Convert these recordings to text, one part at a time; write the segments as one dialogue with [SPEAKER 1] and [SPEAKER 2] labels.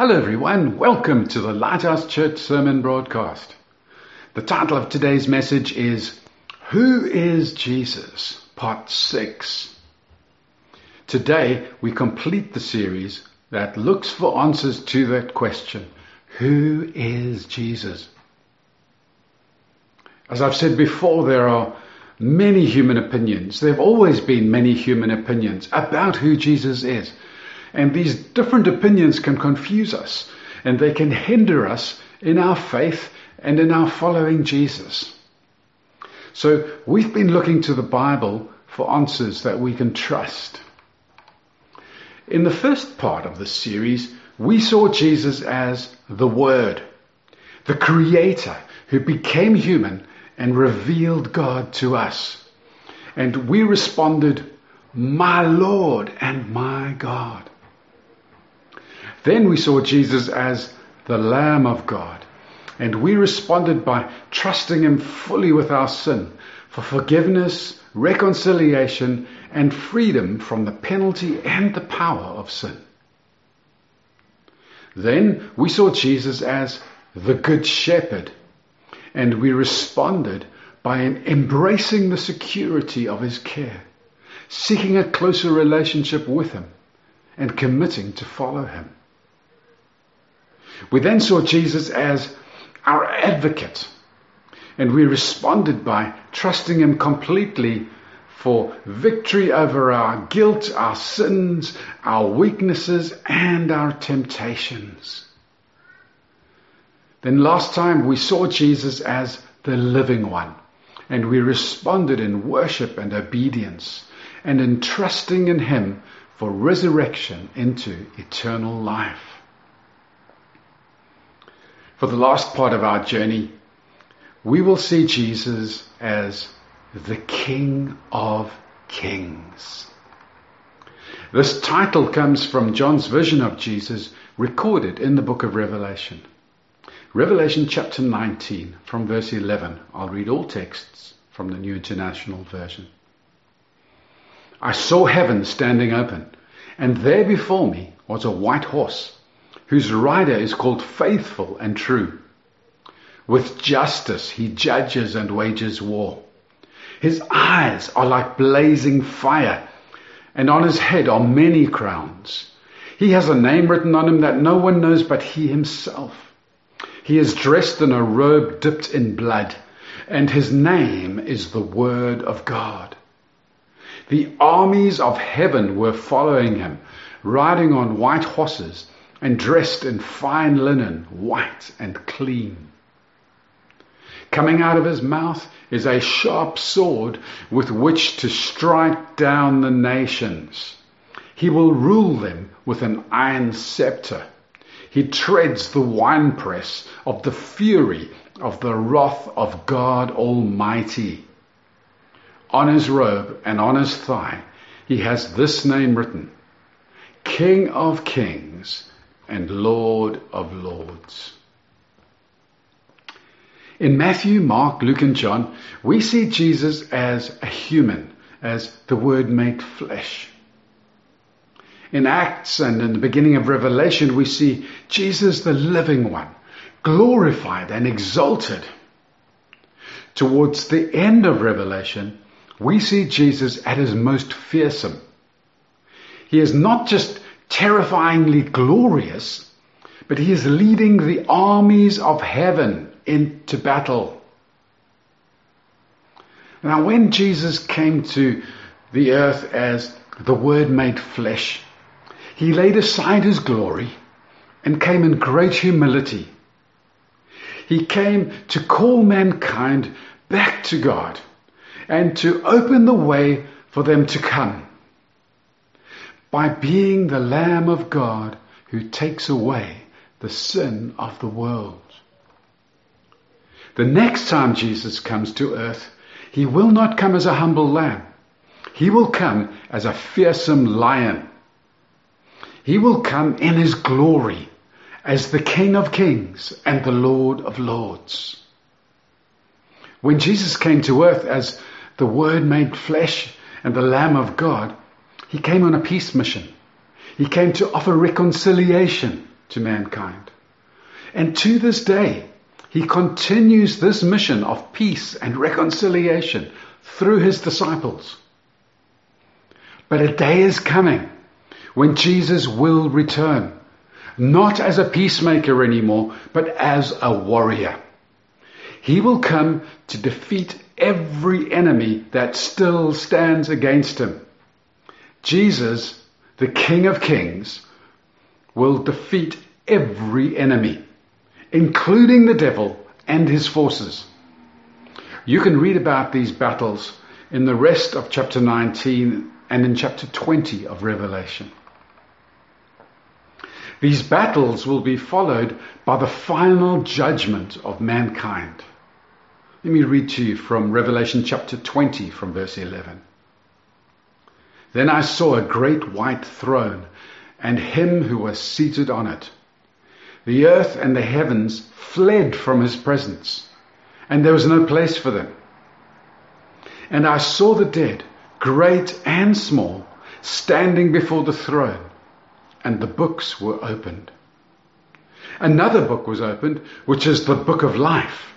[SPEAKER 1] Hello, everyone. Welcome to the Lighthouse Church Sermon Broadcast. The title of today's message is Who is Jesus? Part 6. Today, we complete the series that looks for answers to that question Who is Jesus? As I've said before, there are many human opinions. There have always been many human opinions about who Jesus is. And these different opinions can confuse us and they can hinder us in our faith and in our following Jesus. So we've been looking to the Bible for answers that we can trust. In the first part of this series, we saw Jesus as the Word, the Creator who became human and revealed God to us. And we responded, My Lord and my God. Then we saw Jesus as the Lamb of God. And we responded by trusting Him fully with our sin for forgiveness, reconciliation, and freedom from the penalty and the power of sin. Then we saw Jesus as the Good Shepherd, and we responded by embracing the security of His care, seeking a closer relationship with Him, and committing to follow Him. We then saw Jesus as our advocate, and we responded by trusting Him completely for victory over our guilt, our sins, our weaknesses, and our temptations. Then last time we saw Jesus as the living one, and we responded in worship and obedience, and in trusting in Him for resurrection into eternal life. For the last part of our journey, we will see Jesus as the King of Kings. This title comes from John's vision of Jesus recorded in the book of Revelation. Revelation chapter 19 from verse 11. I'll read all texts from the New International Version. I saw heaven standing open, and there before me was a white horse whose rider is called faithful and true. With justice he judges and wages war. His eyes are like blazing fire, and on his head are many crowns. He has a name written on him that no one knows but he himself. He is dressed in a robe dipped in blood, and his name is the Word of God. The armies of heaven were following him, riding on white horses and dressed in fine linen, white and clean. Coming out of his mouth is a sharp sword with which to strike down the nations. He will rule them with an iron scepter. He treads the winepress of the fury of the wrath of God Almighty. On his robe and on his thigh, he has this name written, King of Kings and Lord of Lords. In Matthew, Mark, Luke, and John, we see Jesus as a human, as the Word made flesh. In Acts and in the beginning of Revelation, we see Jesus the living one, glorified and exalted. Towards the end of Revelation, we see Jesus at his most fearsome. He is not just terrifyingly glorious, but he is leading the armies of heaven into battle. Now, when Jesus came to the earth as the Word made flesh, he laid aside his glory and came in great humility. He came to call mankind back to God and to open the way for them to come by being the Lamb of God who takes away the sin of the world. The next time Jesus comes to earth, he will not come as a humble lamb. He will come as a fearsome lion. He will come in his glory as the King of kings and the Lord of lords. When Jesus came to earth as the Word made flesh and the Lamb of God, he came on a peace mission. He came to offer reconciliation to mankind. And to this day, he continues this mission of peace and reconciliation through his disciples. But a day is coming when Jesus will return, not as a peacemaker anymore, but as a warrior. He will come to defeat every enemy that still stands against him. Jesus, the King of Kings, will defeat every enemy, including the devil and his forces. You can read about these battles in the rest of chapter 19 and in chapter 20 of Revelation. These battles will be followed by the final judgment of mankind. Let me read to you from Revelation chapter 20 from verse 11. Then I saw a great white throne and him who was seated on it. The earth and the heavens fled from his presence, and there was no place for them. And I saw the dead, great and small, standing before the throne, and the books were opened. Another book was opened, which is the book of life.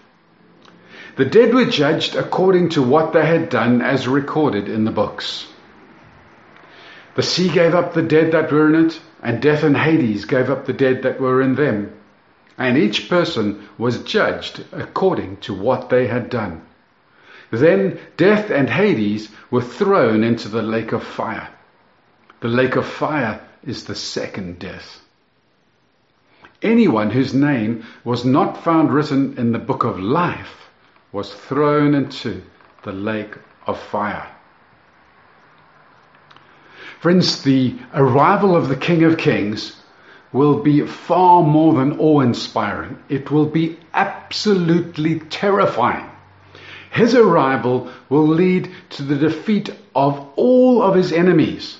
[SPEAKER 1] The dead were judged according to what they had done as recorded in the books. The sea gave up the dead that were in it, and death and Hades gave up the dead that were in them. And each person was judged according to what they had done. Then death and Hades were thrown into the lake of fire. The lake of fire is the second death. Anyone whose name was not found written in the book of life was thrown into the lake of fire. Friends, the arrival of the King of Kings will be far more than awe inspiring. It will be absolutely terrifying. His arrival will lead to the defeat of all of his enemies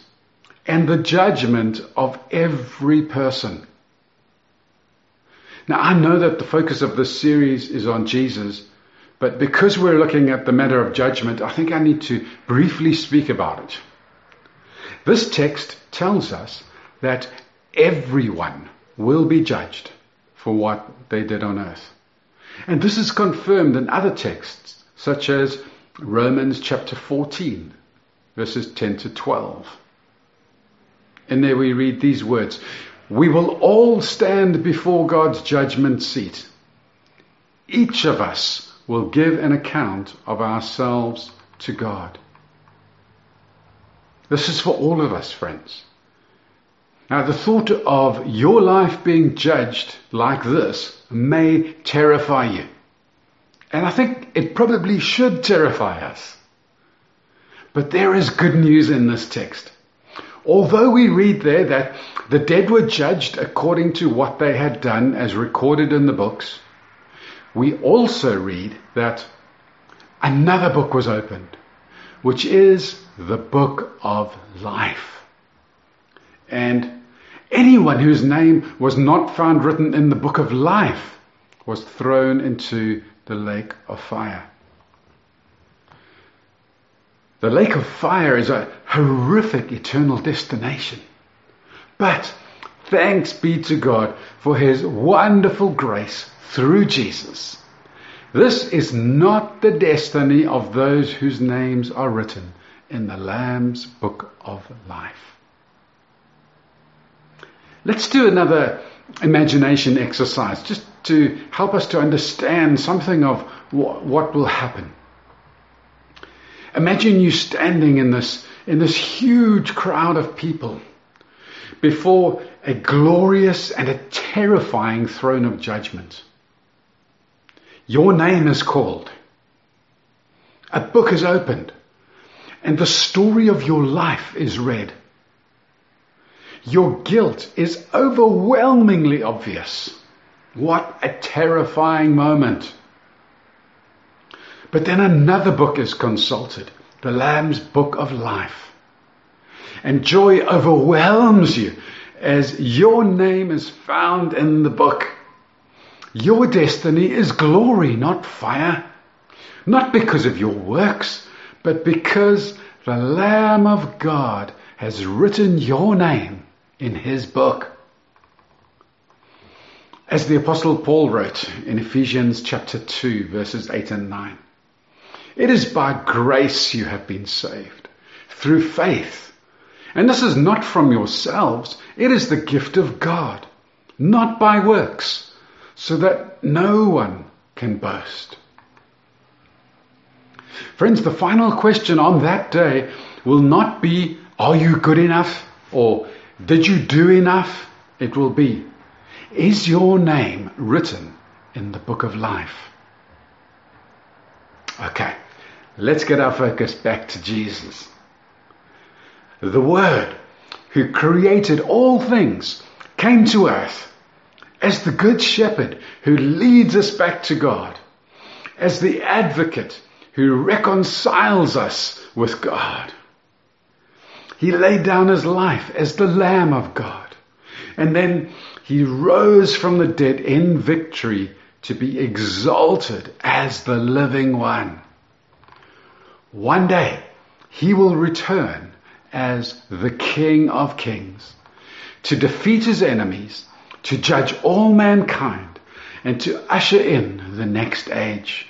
[SPEAKER 1] and the judgment of every person. Now, I know that the focus of this series is on Jesus, but because we're looking at the matter of judgment, I think I need to briefly speak about it. This text tells us that everyone will be judged for what they did on earth. And this is confirmed in other texts, such as Romans chapter 14, verses 10 to 12. And there we read these words We will all stand before God's judgment seat. Each of us will give an account of ourselves to God. This is for all of us, friends. Now, the thought of your life being judged like this may terrify you. And I think it probably should terrify us. But there is good news in this text. Although we read there that the dead were judged according to what they had done as recorded in the books, we also read that another book was opened, which is the book of life. And anyone whose name was not found written in the book of life was thrown into the lake of fire. The lake of fire is a horrific eternal destination. But thanks be to God for his wonderful grace through Jesus. This is not the destiny of those whose names are written in the Lamb's book of life. Let's do another imagination exercise just to help us to understand something of what, will happen. Imagine you standing in this, in this huge crowd of people before a glorious and a terrifying throne of judgment. Your name is called. A book is opened and the story of your life is read. Your guilt is overwhelmingly obvious. What a terrifying moment. But then another book is consulted, the Lamb's Book of Life. And joy overwhelms you as your name is found in the book. Your destiny is glory, not fire. Not because of your works, but because the Lamb of God has written your name in his book. As the Apostle Paul wrote in Ephesians chapter 2, verses 8 and 9, it is by grace you have been saved, through faith. And this is not from yourselves, it is the gift of God, not by works, so that no one can boast. Friends, the final question on that day will not be, Are you good enough? or Did you do enough? It will be, Is your name written in the book of life? Okay, let's get our focus back to Jesus. The Word, who created all things, came to earth as the Good Shepherd who leads us back to God, as the advocate who reconciles us with God. He laid down his life as the Lamb of God. And then he rose from the dead in victory to be exalted as the living one. One day he will return as the King of Kings to defeat his enemies, to judge all mankind, and to usher in the next age.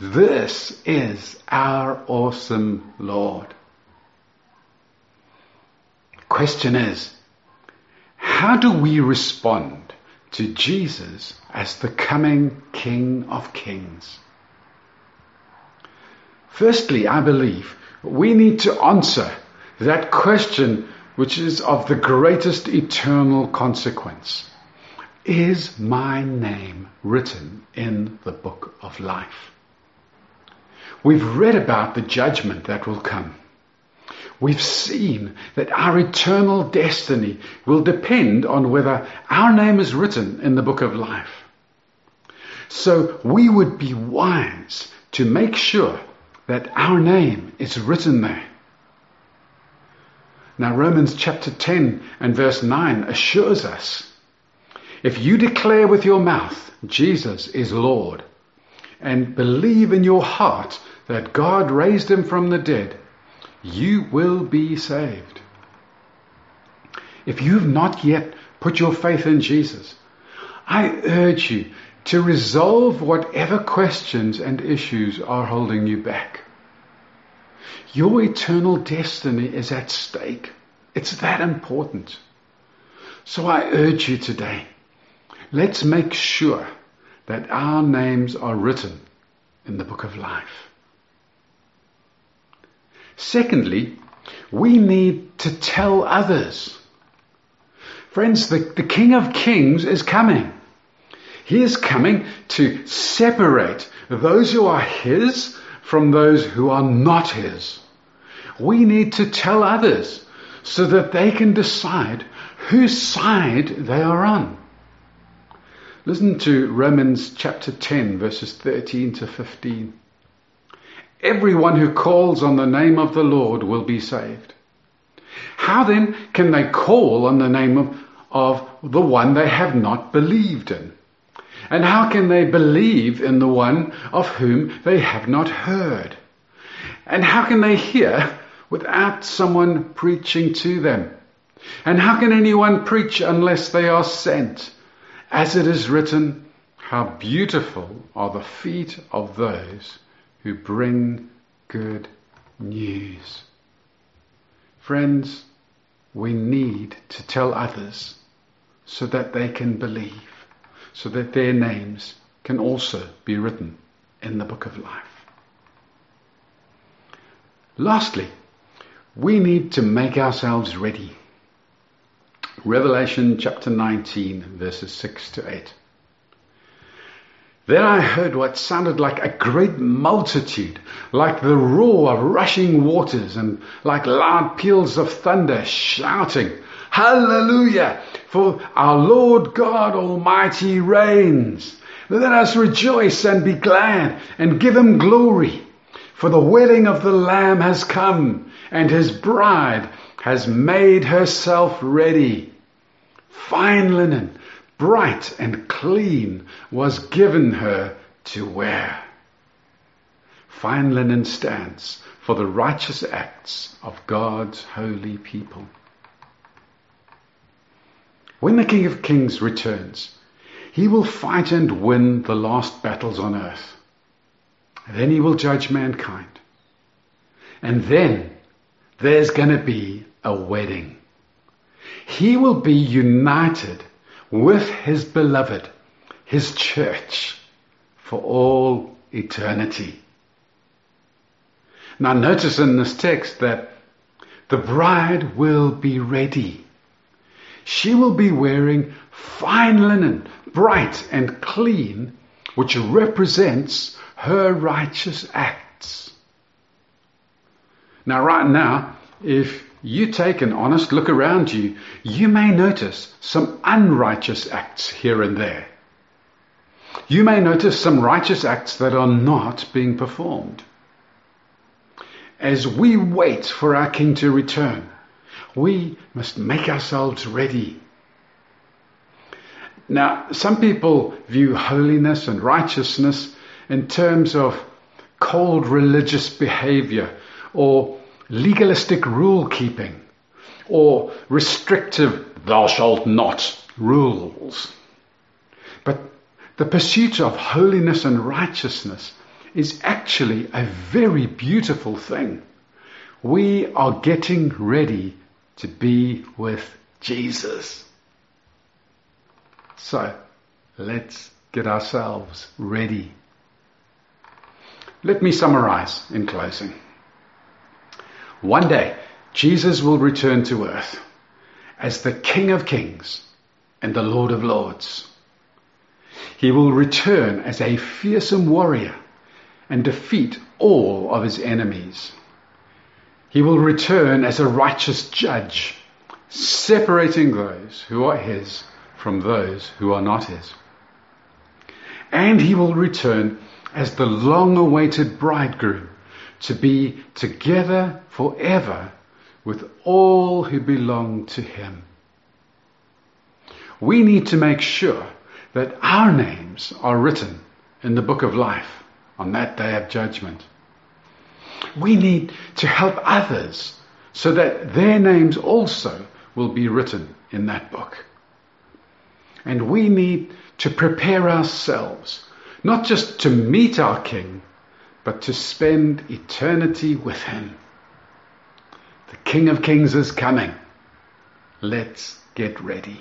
[SPEAKER 1] This is our awesome Lord. Question is, how do we respond to Jesus as the coming King of Kings? Firstly, I believe we need to answer that question which is of the greatest eternal consequence. Is my name written in the book of life? We've read about the judgment that will come. We've seen that our eternal destiny will depend on whether our name is written in the book of life. So we would be wise to make sure that our name is written there. Now Romans chapter 10 and verse 9 assures us, if you declare with your mouth Jesus is Lord and believe in your heart that God raised him from the dead, you will be saved. If you've not yet put your faith in Jesus, I urge you to resolve whatever questions and issues are holding you back. Your eternal destiny is at stake. It's that important. So I urge you today, let's make sure that our names are written in the book of life. Secondly, we need to tell others. Friends, the, the King of Kings is coming. He is coming to separate those who are His from those who are not His. We need to tell others so that they can decide whose side they are on. Listen to Romans chapter 10 verses 13 to 15. Everyone who calls on the name of the Lord will be saved. How then can they call on the name of, of the one they have not believed in? And how can they believe in the one of whom they have not heard? And how can they hear without someone preaching to them? And how can anyone preach unless they are sent? As it is written, how beautiful are the feet of those who bring good news. Friends, we need to tell others so that they can believe, so that their names can also be written in the book of life. Lastly, we need to make ourselves ready. Revelation chapter 19, verses 6 to 8. Then I heard what sounded like a great multitude, like the roar of rushing waters and like loud peals of thunder shouting, Hallelujah! For our Lord God Almighty reigns. Let us rejoice and be glad and give him glory. For the wedding of the Lamb has come and his bride has made herself ready. Fine linen bright and clean, was given her to wear. Fine linen stands for the righteous acts of God's holy people. When the King of Kings returns, He will fight and win the last battles on earth. Then he will judge mankind. And then there's going to be a wedding. He will be united with his beloved, his church, for all eternity. Now notice in this text that the bride will be ready. She will be wearing fine linen, bright and clean, which represents her righteous acts. Now, right now, if you take an honest look around you, you may notice some unrighteous acts here and there. You may notice some righteous acts that are not being performed. As we wait for our King to return, we must make ourselves ready. Now, some people view holiness and righteousness in terms of cold religious behavior or legalistic rule keeping or restrictive thou shalt not rules. But the pursuit of holiness and righteousness is actually a very beautiful thing. We are getting ready to be with Jesus. So let's get ourselves ready. Let me summarize in closing. One day, Jesus will return to earth as the King of Kings and the Lord of Lords. He will return as a fearsome warrior and defeat all of his enemies. He will return as a righteous judge, separating those who are his from those who are not his. And he will return as the long awaited bridegroom to be together forever with all who belong to him. We need to make sure that our names are written in the book of life on that day of judgment. We need to help others so that their names also will be written in that book. And we need to prepare ourselves, not just to meet our King, but to spend eternity with Him. The King of Kings is coming. Let's get ready.